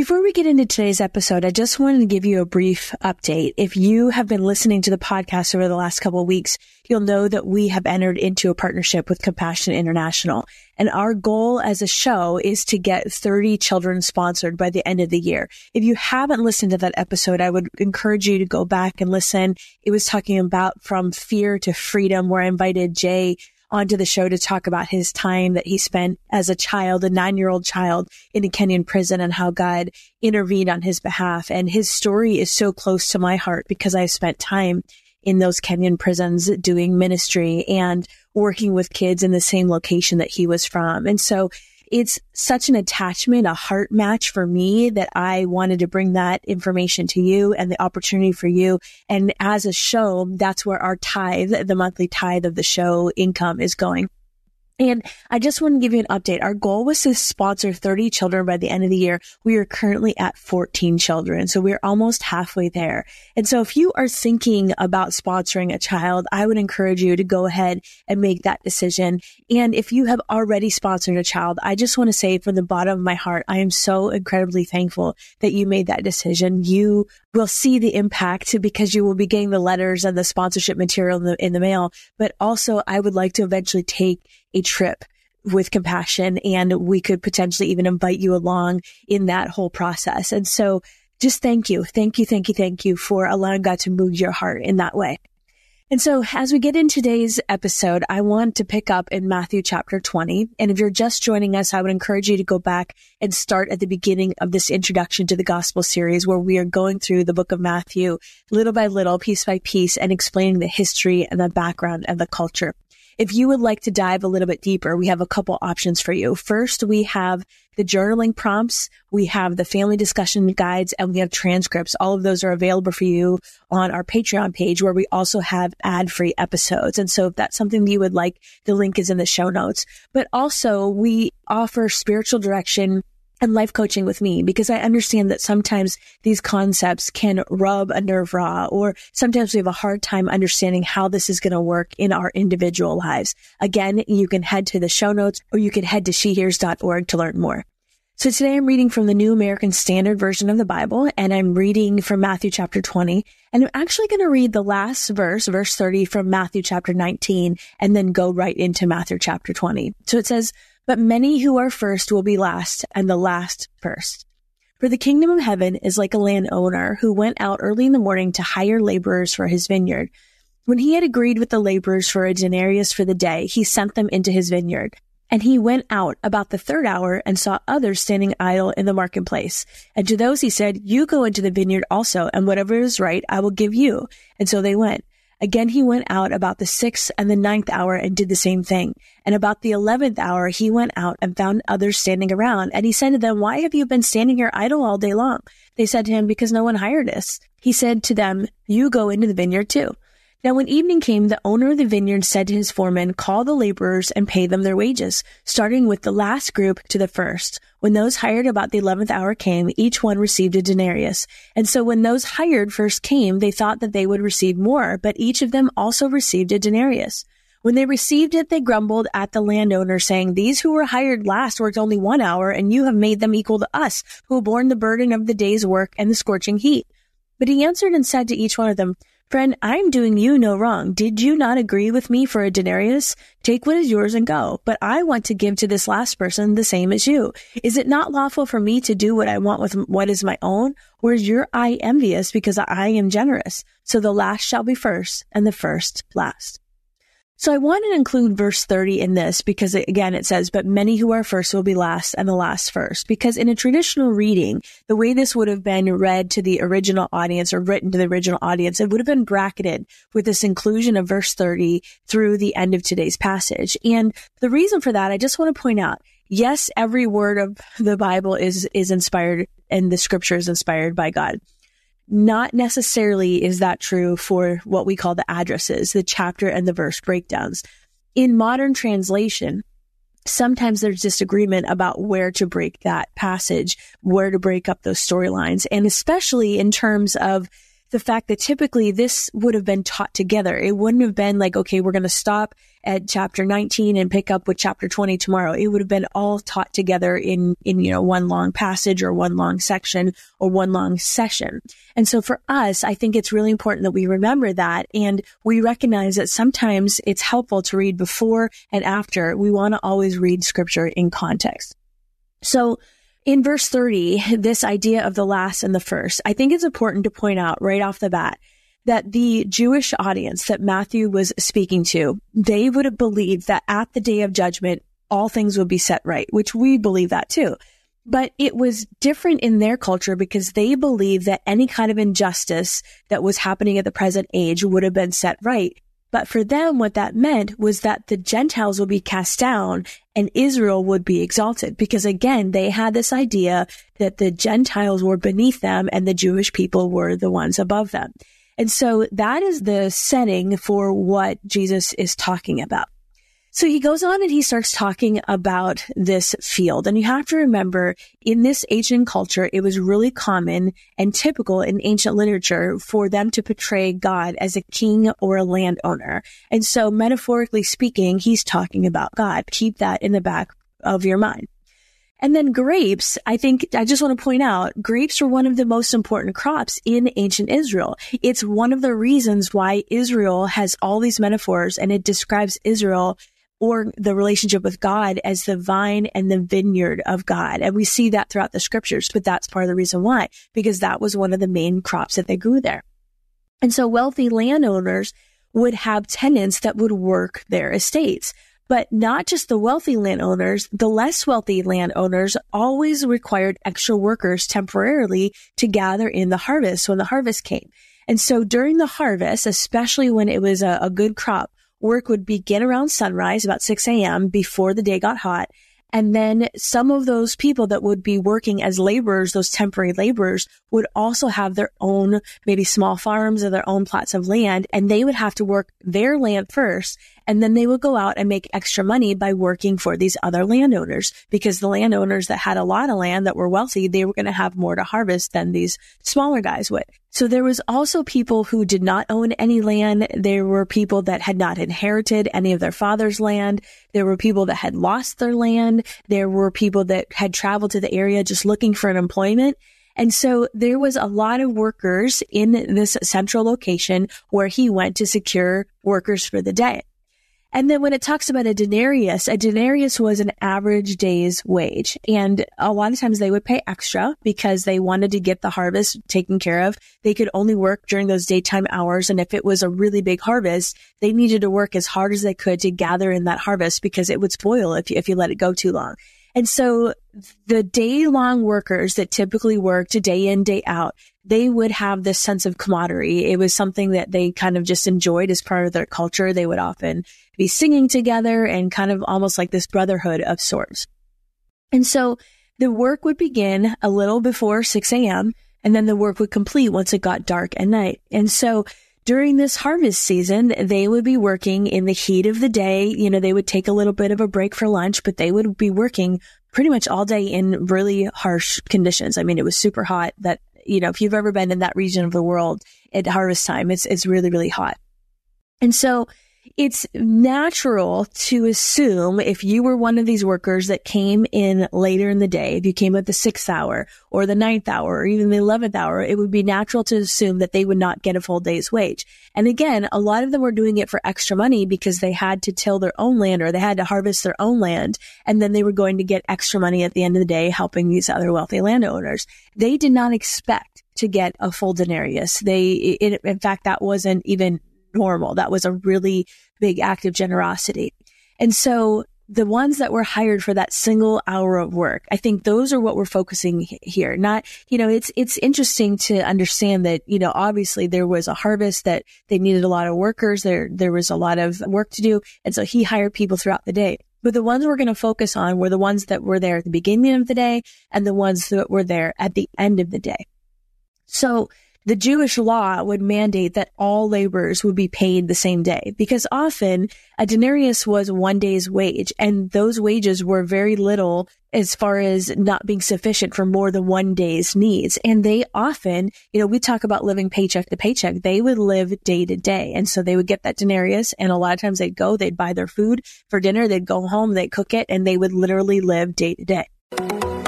Before we get into today's episode, I just wanted to give you a brief update. If you have been listening to the podcast over the last couple of weeks, you'll know that we have entered into a partnership with Compassion International. And our goal as a show is to get 30 children sponsored by the end of the year. If you haven't listened to that episode, I would encourage you to go back and listen. It was talking about from fear to freedom, where I invited Jay onto the show to talk about his time that he spent as a child, a nine year old child in a Kenyan prison and how God intervened on his behalf. And his story is so close to my heart because I spent time in those Kenyan prisons doing ministry and working with kids in the same location that he was from. And so it's such an attachment, a heart match for me that I wanted to bring that information to you and the opportunity for you. And as a show, that's where our tithe, the monthly tithe of the show income is going. And I just want to give you an update. Our goal was to sponsor 30 children by the end of the year. We are currently at 14 children. So we're almost halfway there. And so if you are thinking about sponsoring a child, I would encourage you to go ahead and make that decision. And if you have already sponsored a child, I just want to say from the bottom of my heart, I am so incredibly thankful that you made that decision. You will see the impact because you will be getting the letters and the sponsorship material in the, in the mail. But also I would like to eventually take a trip with compassion and we could potentially even invite you along in that whole process. And so just thank you. Thank you. Thank you. Thank you for allowing God to move your heart in that way. And so as we get in today's episode, I want to pick up in Matthew chapter 20. And if you're just joining us, I would encourage you to go back and start at the beginning of this introduction to the gospel series where we are going through the book of Matthew little by little, piece by piece and explaining the history and the background and the culture. If you would like to dive a little bit deeper, we have a couple options for you. First, we have the journaling prompts, we have the family discussion guides, and we have transcripts. All of those are available for you on our Patreon page where we also have ad free episodes. And so if that's something that you would like, the link is in the show notes. But also we offer spiritual direction and life coaching with me because I understand that sometimes these concepts can rub a nerve raw or sometimes we have a hard time understanding how this is going to work in our individual lives. Again, you can head to the show notes or you can head to shehears.org to learn more. So today I'm reading from the New American Standard Version of the Bible and I'm reading from Matthew chapter 20 and I'm actually going to read the last verse, verse 30 from Matthew chapter 19 and then go right into Matthew chapter 20. So it says, but many who are first will be last, and the last first. For the kingdom of heaven is like a landowner who went out early in the morning to hire laborers for his vineyard. When he had agreed with the laborers for a denarius for the day, he sent them into his vineyard. And he went out about the third hour and saw others standing idle in the marketplace. And to those he said, You go into the vineyard also, and whatever is right, I will give you. And so they went. Again, he went out about the sixth and the ninth hour and did the same thing. And about the eleventh hour, he went out and found others standing around. And he said to them, Why have you been standing here idle all day long? They said to him, Because no one hired us. He said to them, You go into the vineyard too. Now when evening came, the owner of the vineyard said to his foreman, call the laborers and pay them their wages, starting with the last group to the first. When those hired about the eleventh hour came, each one received a denarius. And so when those hired first came, they thought that they would receive more, but each of them also received a denarius. When they received it, they grumbled at the landowner, saying, These who were hired last worked only one hour, and you have made them equal to us, who have borne the burden of the day's work and the scorching heat. But he answered and said to each one of them, Friend, I'm doing you no wrong. Did you not agree with me for a denarius? Take what is yours and go. But I want to give to this last person the same as you. Is it not lawful for me to do what I want with what is my own? Or is your eye envious because I am generous? So the last shall be first and the first last. So I want to include verse 30 in this because again, it says, but many who are first will be last and the last first. Because in a traditional reading, the way this would have been read to the original audience or written to the original audience, it would have been bracketed with this inclusion of verse 30 through the end of today's passage. And the reason for that, I just want to point out, yes, every word of the Bible is, is inspired and the scripture is inspired by God. Not necessarily is that true for what we call the addresses, the chapter and the verse breakdowns. In modern translation, sometimes there's disagreement about where to break that passage, where to break up those storylines, and especially in terms of the fact that typically this would have been taught together. It wouldn't have been like, okay, we're going to stop at chapter 19 and pick up with chapter 20 tomorrow. It would have been all taught together in, in, you know, one long passage or one long section or one long session. And so for us, I think it's really important that we remember that and we recognize that sometimes it's helpful to read before and after. We want to always read scripture in context. So in verse 30, this idea of the last and the first, I think it's important to point out right off the bat that the Jewish audience that Matthew was speaking to, they would have believed that at the day of judgment, all things would be set right, which we believe that too. But it was different in their culture because they believed that any kind of injustice that was happening at the present age would have been set right. But for them, what that meant was that the Gentiles would be cast down and Israel would be exalted. Because again, they had this idea that the Gentiles were beneath them and the Jewish people were the ones above them. And so that is the setting for what Jesus is talking about. So he goes on and he starts talking about this field. And you have to remember in this ancient culture, it was really common and typical in ancient literature for them to portray God as a king or a landowner. And so metaphorically speaking, he's talking about God. Keep that in the back of your mind. And then grapes, I think I just want to point out grapes are one of the most important crops in ancient Israel. It's one of the reasons why Israel has all these metaphors and it describes Israel or the relationship with God as the vine and the vineyard of God. And we see that throughout the scriptures, but that's part of the reason why, because that was one of the main crops that they grew there. And so wealthy landowners would have tenants that would work their estates. But not just the wealthy landowners, the less wealthy landowners always required extra workers temporarily to gather in the harvest when the harvest came. And so during the harvest, especially when it was a, a good crop, work would begin around sunrise, about 6 a.m. before the day got hot. And then some of those people that would be working as laborers, those temporary laborers would also have their own, maybe small farms or their own plots of land. And they would have to work their land first. And then they would go out and make extra money by working for these other landowners because the landowners that had a lot of land that were wealthy, they were going to have more to harvest than these smaller guys would. So there was also people who did not own any land. There were people that had not inherited any of their father's land. There were people that had lost their land. There were people that had traveled to the area just looking for an employment. And so there was a lot of workers in this central location where he went to secure workers for the day. And then when it talks about a denarius, a denarius was an average day's wage. And a lot of times they would pay extra because they wanted to get the harvest taken care of. They could only work during those daytime hours. And if it was a really big harvest, they needed to work as hard as they could to gather in that harvest because it would spoil if you, if you let it go too long. And so the day long workers that typically worked day in, day out, they would have this sense of camaraderie. It was something that they kind of just enjoyed as part of their culture. They would often be singing together and kind of almost like this brotherhood of sorts. And so the work would begin a little before 6 a.m. and then the work would complete once it got dark at night. And so during this harvest season, they would be working in the heat of the day. You know, they would take a little bit of a break for lunch, but they would be working pretty much all day in really harsh conditions. I mean, it was super hot that you know, if you've ever been in that region of the world at harvest time, it's, it's really, really hot. And so it's natural to assume if you were one of these workers that came in later in the day, if you came at the sixth hour or the ninth hour or even the 11th hour, it would be natural to assume that they would not get a full day's wage. And again, a lot of them were doing it for extra money because they had to till their own land or they had to harvest their own land. And then they were going to get extra money at the end of the day, helping these other wealthy landowners. They did not expect to get a full denarius. They, in, in fact, that wasn't even normal. That was a really big act of generosity. And so the ones that were hired for that single hour of work, I think those are what we're focusing here. Not, you know, it's, it's interesting to understand that, you know, obviously there was a harvest that they needed a lot of workers. There, there was a lot of work to do. And so he hired people throughout the day. But the ones we're going to focus on were the ones that were there at the beginning of the day and the ones that were there at the end of the day. So the Jewish law would mandate that all laborers would be paid the same day because often a denarius was one day's wage and those wages were very little as far as not being sufficient for more than one day's needs. And they often, you know, we talk about living paycheck to paycheck. They would live day to day. And so they would get that denarius and a lot of times they'd go, they'd buy their food for dinner, they'd go home, they'd cook it and they would literally live day to day.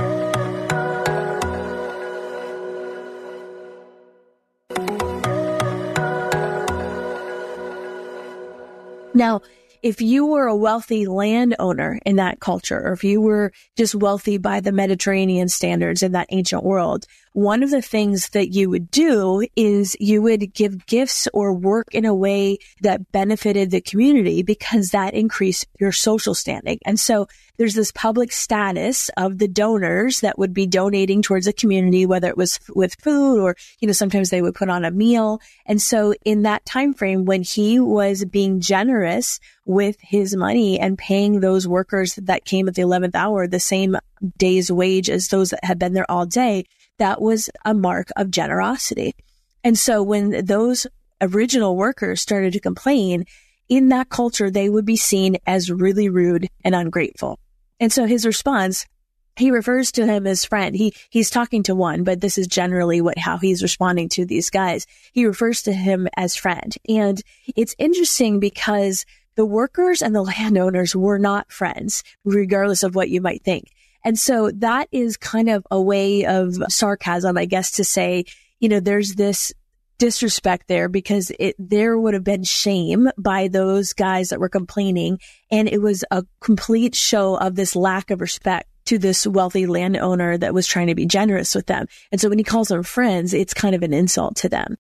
Now, if you were a wealthy landowner in that culture, or if you were just wealthy by the Mediterranean standards in that ancient world, one of the things that you would do is you would give gifts or work in a way that benefited the community because that increased your social standing. And so there's this public status of the donors that would be donating towards the community, whether it was with food or, you know, sometimes they would put on a meal. And so in that time frame, when he was being generous with his money and paying those workers that came at the 11th hour the same day's wage as those that had been there all day, that was a mark of generosity. And so when those original workers started to complain, in that culture, they would be seen as really rude and ungrateful. And so his response, he refers to him as friend. He, he's talking to one, but this is generally what, how he's responding to these guys. He refers to him as friend. And it's interesting because the workers and the landowners were not friends, regardless of what you might think. And so that is kind of a way of sarcasm, I guess, to say, you know, there's this disrespect there because it there would have been shame by those guys that were complaining and it was a complete show of this lack of respect to this wealthy landowner that was trying to be generous with them. And so when he calls them friends, it's kind of an insult to them.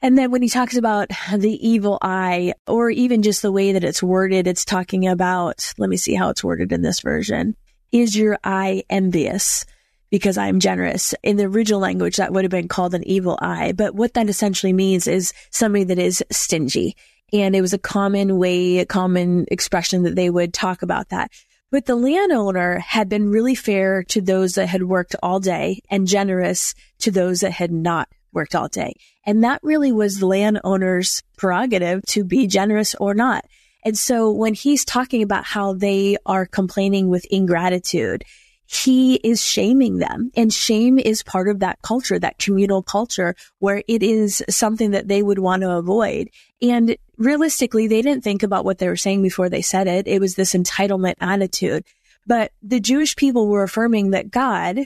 And then when he talks about the evil eye, or even just the way that it's worded, it's talking about, let me see how it's worded in this version. Is your eye envious? Because I'm generous. In the original language, that would have been called an evil eye. But what that essentially means is somebody that is stingy. And it was a common way, a common expression that they would talk about that. But the landowner had been really fair to those that had worked all day and generous to those that had not worked all day. And that really was the landowner's prerogative to be generous or not. And so when he's talking about how they are complaining with ingratitude, he is shaming them. And shame is part of that culture, that communal culture where it is something that they would want to avoid. And realistically, they didn't think about what they were saying before they said it. It was this entitlement attitude. But the Jewish people were affirming that God,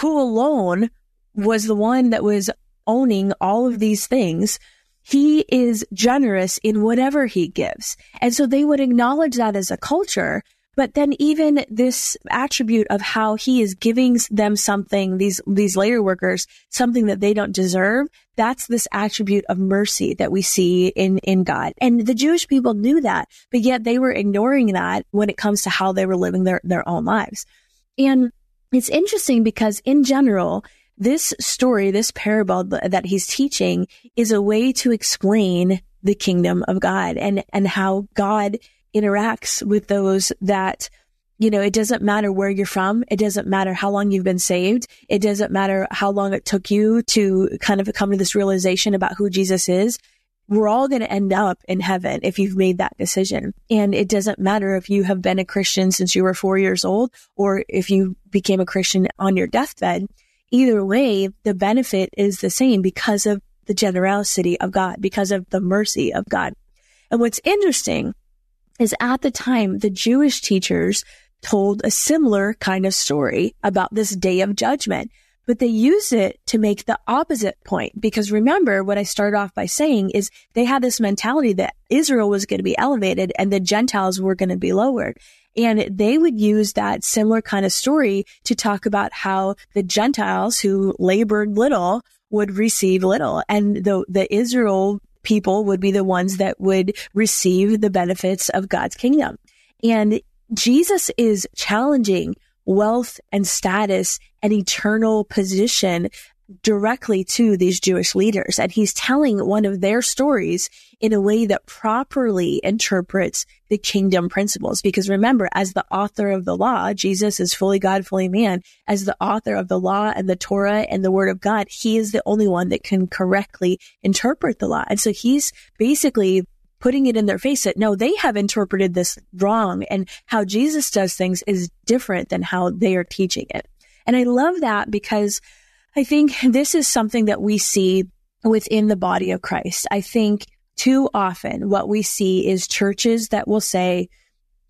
who alone was the one that was owning all of these things, he is generous in whatever he gives. And so they would acknowledge that as a culture. But then even this attribute of how he is giving them something, these, these labor workers, something that they don't deserve, that's this attribute of mercy that we see in, in God. And the Jewish people knew that, but yet they were ignoring that when it comes to how they were living their, their own lives. And it's interesting because in general, this story, this parable that he's teaching is a way to explain the kingdom of God and, and how God interacts with those that, you know, it doesn't matter where you're from. It doesn't matter how long you've been saved. It doesn't matter how long it took you to kind of come to this realization about who Jesus is. We're all going to end up in heaven if you've made that decision. And it doesn't matter if you have been a Christian since you were four years old or if you became a Christian on your deathbed either way, the benefit is the same because of the generosity of God, because of the mercy of God. And what's interesting is at the time, the Jewish teachers told a similar kind of story about this day of judgment, but they use it to make the opposite point. Because remember what I started off by saying is they had this mentality that Israel was going to be elevated and the Gentiles were going to be lowered. And they would use that similar kind of story to talk about how the Gentiles who labored little would receive little and the, the Israel people would be the ones that would receive the benefits of God's kingdom. And Jesus is challenging wealth and status and eternal position directly to these Jewish leaders. And he's telling one of their stories in a way that properly interprets the kingdom principles. Because remember, as the author of the law, Jesus is fully God, fully man. As the author of the law and the Torah and the word of God, he is the only one that can correctly interpret the law. And so he's basically putting it in their face that no, they have interpreted this wrong and how Jesus does things is different than how they are teaching it. And I love that because I think this is something that we see within the body of Christ. I think too often what we see is churches that will say,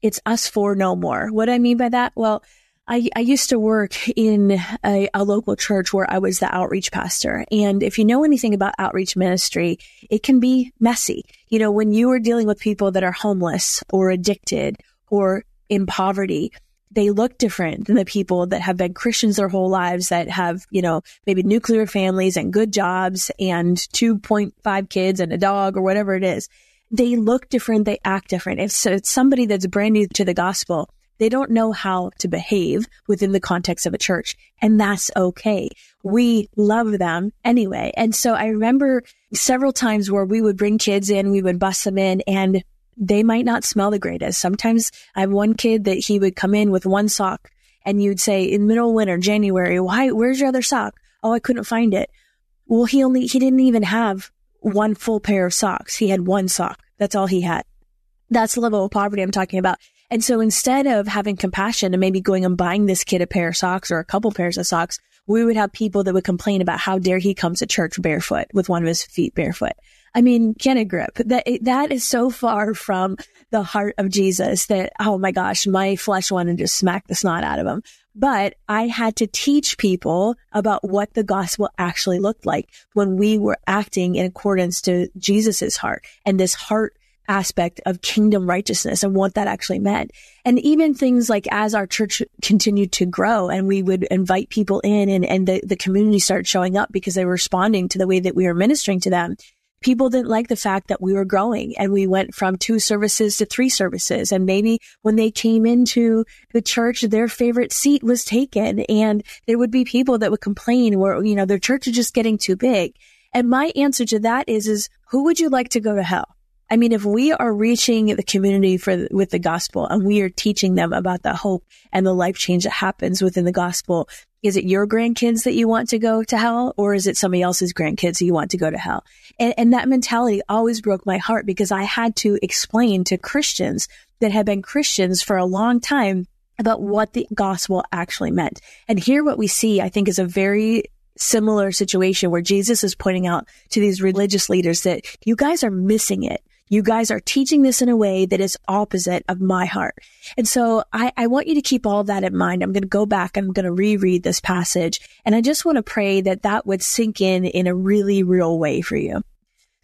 it's us for no more. What do I mean by that? Well, I, I used to work in a, a, local church where I was the outreach pastor. And if you know anything about outreach ministry, it can be messy. You know, when you are dealing with people that are homeless or addicted or in poverty, they look different than the people that have been Christians their whole lives that have, you know, maybe nuclear families and good jobs and 2.5 kids and a dog or whatever it is. They look different. They act different. If so, it's somebody that's brand new to the gospel, they don't know how to behave within the context of a church. And that's okay. We love them anyway. And so I remember several times where we would bring kids in, we would bus them in and they might not smell the greatest. Sometimes I have one kid that he would come in with one sock and you'd say in middle winter, January, why, where's your other sock? Oh, I couldn't find it. Well, he only, he didn't even have one full pair of socks. He had one sock. That's all he had. That's the level of poverty I'm talking about. And so instead of having compassion and maybe going and buying this kid a pair of socks or a couple pairs of socks, we would have people that would complain about how dare he comes to church barefoot with one of his feet barefoot. I mean, can it grip? That, that is so far from the heart of Jesus that, oh my gosh, my flesh wanted to smack the snot out of him. But I had to teach people about what the gospel actually looked like when we were acting in accordance to Jesus's heart and this heart aspect of kingdom righteousness and what that actually meant. And even things like as our church continued to grow and we would invite people in and, and the, the community started showing up because they were responding to the way that we were ministering to them people didn't like the fact that we were growing and we went from two services to three services. And maybe when they came into the church, their favorite seat was taken and there would be people that would complain where, you know, their church is just getting too big. And my answer to that is, is who would you like to go to hell? I mean, if we are reaching the community for with the gospel and we are teaching them about the hope and the life change that happens within the gospel, is it your grandkids that you want to go to hell or is it somebody else's grandkids that you want to go to hell? And, and that mentality always broke my heart because I had to explain to Christians that had been Christians for a long time about what the gospel actually meant. And here what we see, I think is a very similar situation where Jesus is pointing out to these religious leaders that you guys are missing it. You guys are teaching this in a way that is opposite of my heart. And so I, I want you to keep all that in mind. I'm going to go back. I'm going to reread this passage and I just want to pray that that would sink in in a really real way for you.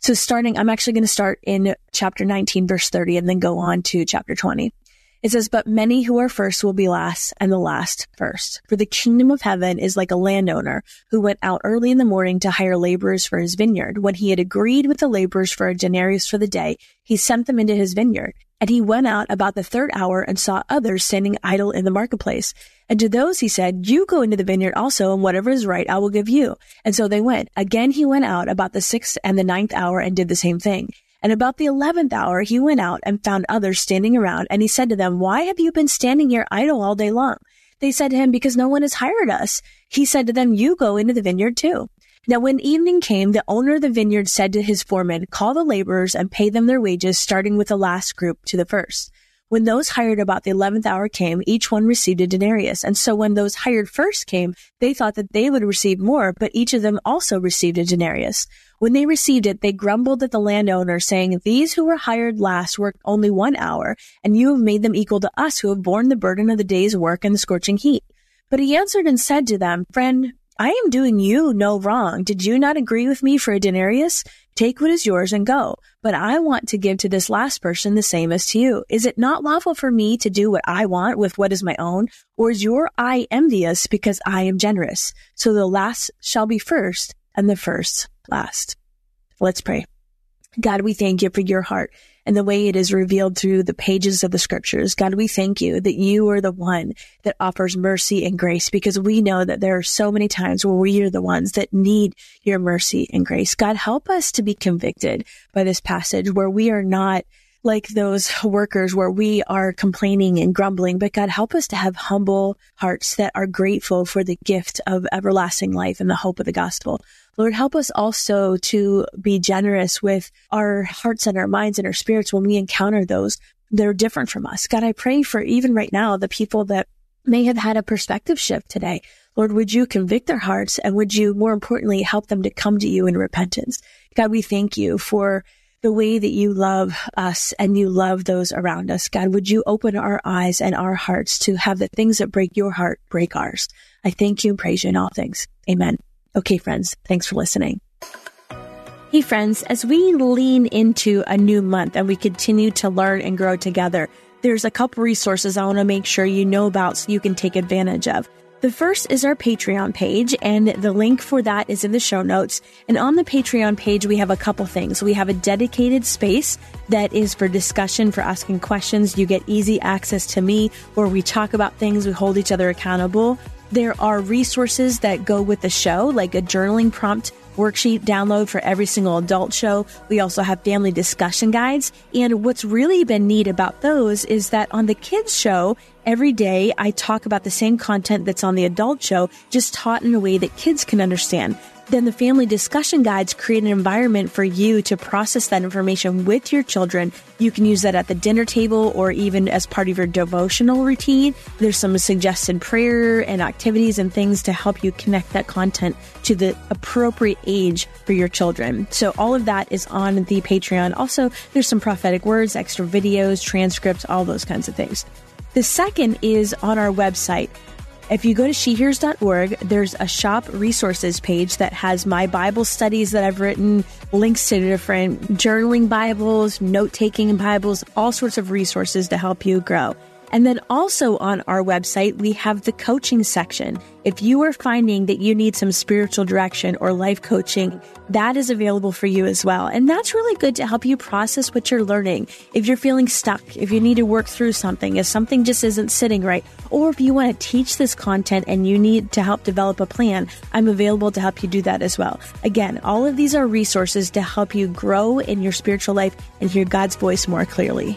So starting, I'm actually going to start in chapter 19, verse 30 and then go on to chapter 20. It says, but many who are first will be last and the last first. For the kingdom of heaven is like a landowner who went out early in the morning to hire laborers for his vineyard. When he had agreed with the laborers for a denarius for the day, he sent them into his vineyard. And he went out about the third hour and saw others standing idle in the marketplace. And to those he said, you go into the vineyard also, and whatever is right, I will give you. And so they went. Again, he went out about the sixth and the ninth hour and did the same thing. And about the eleventh hour, he went out and found others standing around, and he said to them, Why have you been standing here idle all day long? They said to him, Because no one has hired us. He said to them, You go into the vineyard too. Now, when evening came, the owner of the vineyard said to his foreman, Call the laborers and pay them their wages, starting with the last group to the first. When those hired about the eleventh hour came, each one received a denarius. And so when those hired first came, they thought that they would receive more, but each of them also received a denarius. When they received it, they grumbled at the landowner, saying, These who were hired last worked only one hour, and you have made them equal to us who have borne the burden of the day's work and the scorching heat. But he answered and said to them, Friend, I am doing you no wrong. Did you not agree with me for a denarius? Take what is yours and go. But I want to give to this last person the same as to you. Is it not lawful for me to do what I want with what is my own? Or is your eye envious because I am generous? So the last shall be first and the first last. Let's pray. God, we thank you for your heart and the way it is revealed through the pages of the scriptures. God, we thank you that you are the one that offers mercy and grace because we know that there are so many times where we are the ones that need your mercy and grace. God, help us to be convicted by this passage where we are not like those workers where we are complaining and grumbling, but God, help us to have humble hearts that are grateful for the gift of everlasting life and the hope of the gospel. Lord, help us also to be generous with our hearts and our minds and our spirits when we encounter those that are different from us. God, I pray for even right now, the people that may have had a perspective shift today. Lord, would you convict their hearts and would you more importantly help them to come to you in repentance? God, we thank you for the way that you love us and you love those around us. God, would you open our eyes and our hearts to have the things that break your heart break ours? I thank you and praise you in all things. Amen. Okay, friends, thanks for listening. Hey, friends, as we lean into a new month and we continue to learn and grow together, there's a couple resources I want to make sure you know about so you can take advantage of. The first is our Patreon page, and the link for that is in the show notes. And on the Patreon page, we have a couple things. We have a dedicated space that is for discussion, for asking questions. You get easy access to me where we talk about things, we hold each other accountable. There are resources that go with the show, like a journaling prompt worksheet download for every single adult show. We also have family discussion guides. And what's really been neat about those is that on the kids show, every day I talk about the same content that's on the adult show, just taught in a way that kids can understand. Then the family discussion guides create an environment for you to process that information with your children. You can use that at the dinner table or even as part of your devotional routine. There's some suggested prayer and activities and things to help you connect that content to the appropriate age for your children. So all of that is on the Patreon. Also, there's some prophetic words, extra videos, transcripts, all those kinds of things. The second is on our website. If you go to shehears.org, there's a shop resources page that has my Bible studies that I've written, links to different journaling Bibles, note taking Bibles, all sorts of resources to help you grow. And then also on our website, we have the coaching section. If you are finding that you need some spiritual direction or life coaching, that is available for you as well. And that's really good to help you process what you're learning. If you're feeling stuck, if you need to work through something, if something just isn't sitting right, or if you want to teach this content and you need to help develop a plan, I'm available to help you do that as well. Again, all of these are resources to help you grow in your spiritual life and hear God's voice more clearly.